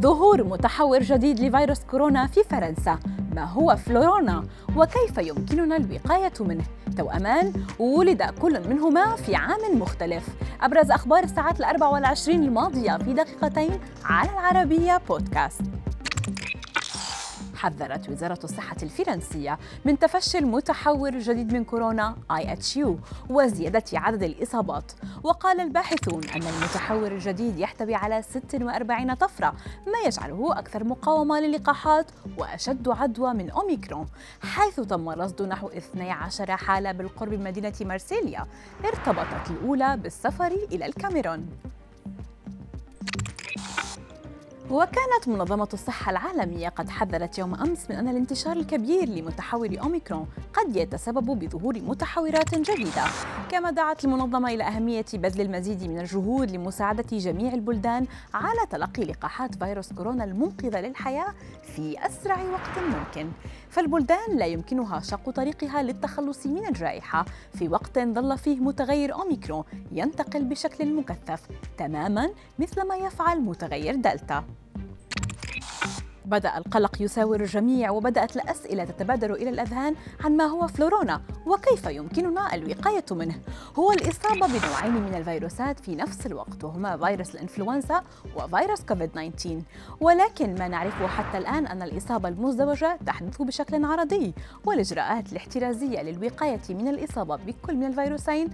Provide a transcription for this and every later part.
ظهور متحور جديد لفيروس كورونا في فرنسا. ما هو فلورونا؟ وكيف يمكننا الوقاية منه؟ توأمان ولد كل منهما في عام مختلف. أبرز أخبار الساعات الأربع والعشرين الماضية في دقيقتين على العربية بودكاست. حذرت وزارة الصحة الفرنسية من تفشي المتحور الجديد من كورونا IHU وزيادة عدد الإصابات. وقال الباحثون أن المتحور الجديد يحتوي على 46 طفرة ما يجعله أكثر مقاومة للقاحات وأشد عدوى من أوميكرون حيث تم رصد نحو 12 حالة بالقرب من مدينة مارسيليا ارتبطت الأولى بالسفر إلى الكاميرون. وكانت منظمة الصحة العالمية قد حذرت يوم أمس من أن الانتشار الكبير لمتحور أوميكرون قد يتسبب بظهور متحورات جديدة. كما دعت المنظمة إلى أهمية بذل المزيد من الجهود لمساعدة جميع البلدان على تلقي لقاحات فيروس كورونا المنقذة للحياة في أسرع وقت ممكن. فالبلدان لا يمكنها شق طريقها للتخلص من الجائحة في وقت ظل فيه متغير أوميكرون ينتقل بشكل مكثف تماما مثل ما يفعل متغير دلتا. بدأ القلق يساور الجميع وبدأت الأسئلة تتبادر إلى الأذهان عن ما هو فلورونا وكيف يمكننا الوقاية منه. هو الإصابة بنوعين من الفيروسات في نفس الوقت وهما فيروس الإنفلونزا وفيروس كوفيد 19 ولكن ما نعرفه حتى الآن أن الإصابة المزدوجة تحدث بشكل عرضي والإجراءات الاحترازية للوقاية من الإصابة بكل من الفيروسين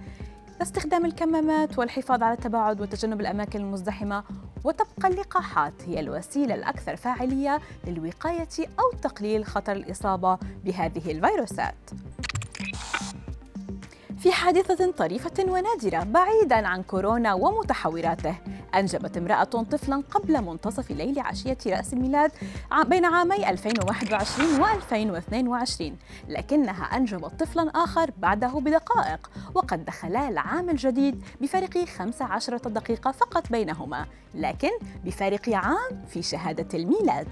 استخدام الكمامات والحفاظ على التباعد وتجنب الأماكن المزدحمة وتبقى اللقاحات هي الوسيلة الأكثر فاعلية للوقاية أو تقليل خطر الإصابة بهذه الفيروسات. في حادثة طريفة ونادرة بعيدا عن كورونا ومتحوراته. أنجبت امرأة طفلا قبل منتصف ليل عشية رأس الميلاد بين عامي 2021 و 2022 لكنها أنجبت طفلا آخر بعده بدقائق وقد دخلا العام الجديد بفارق 15 دقيقة فقط بينهما لكن بفارق عام في شهادة الميلاد.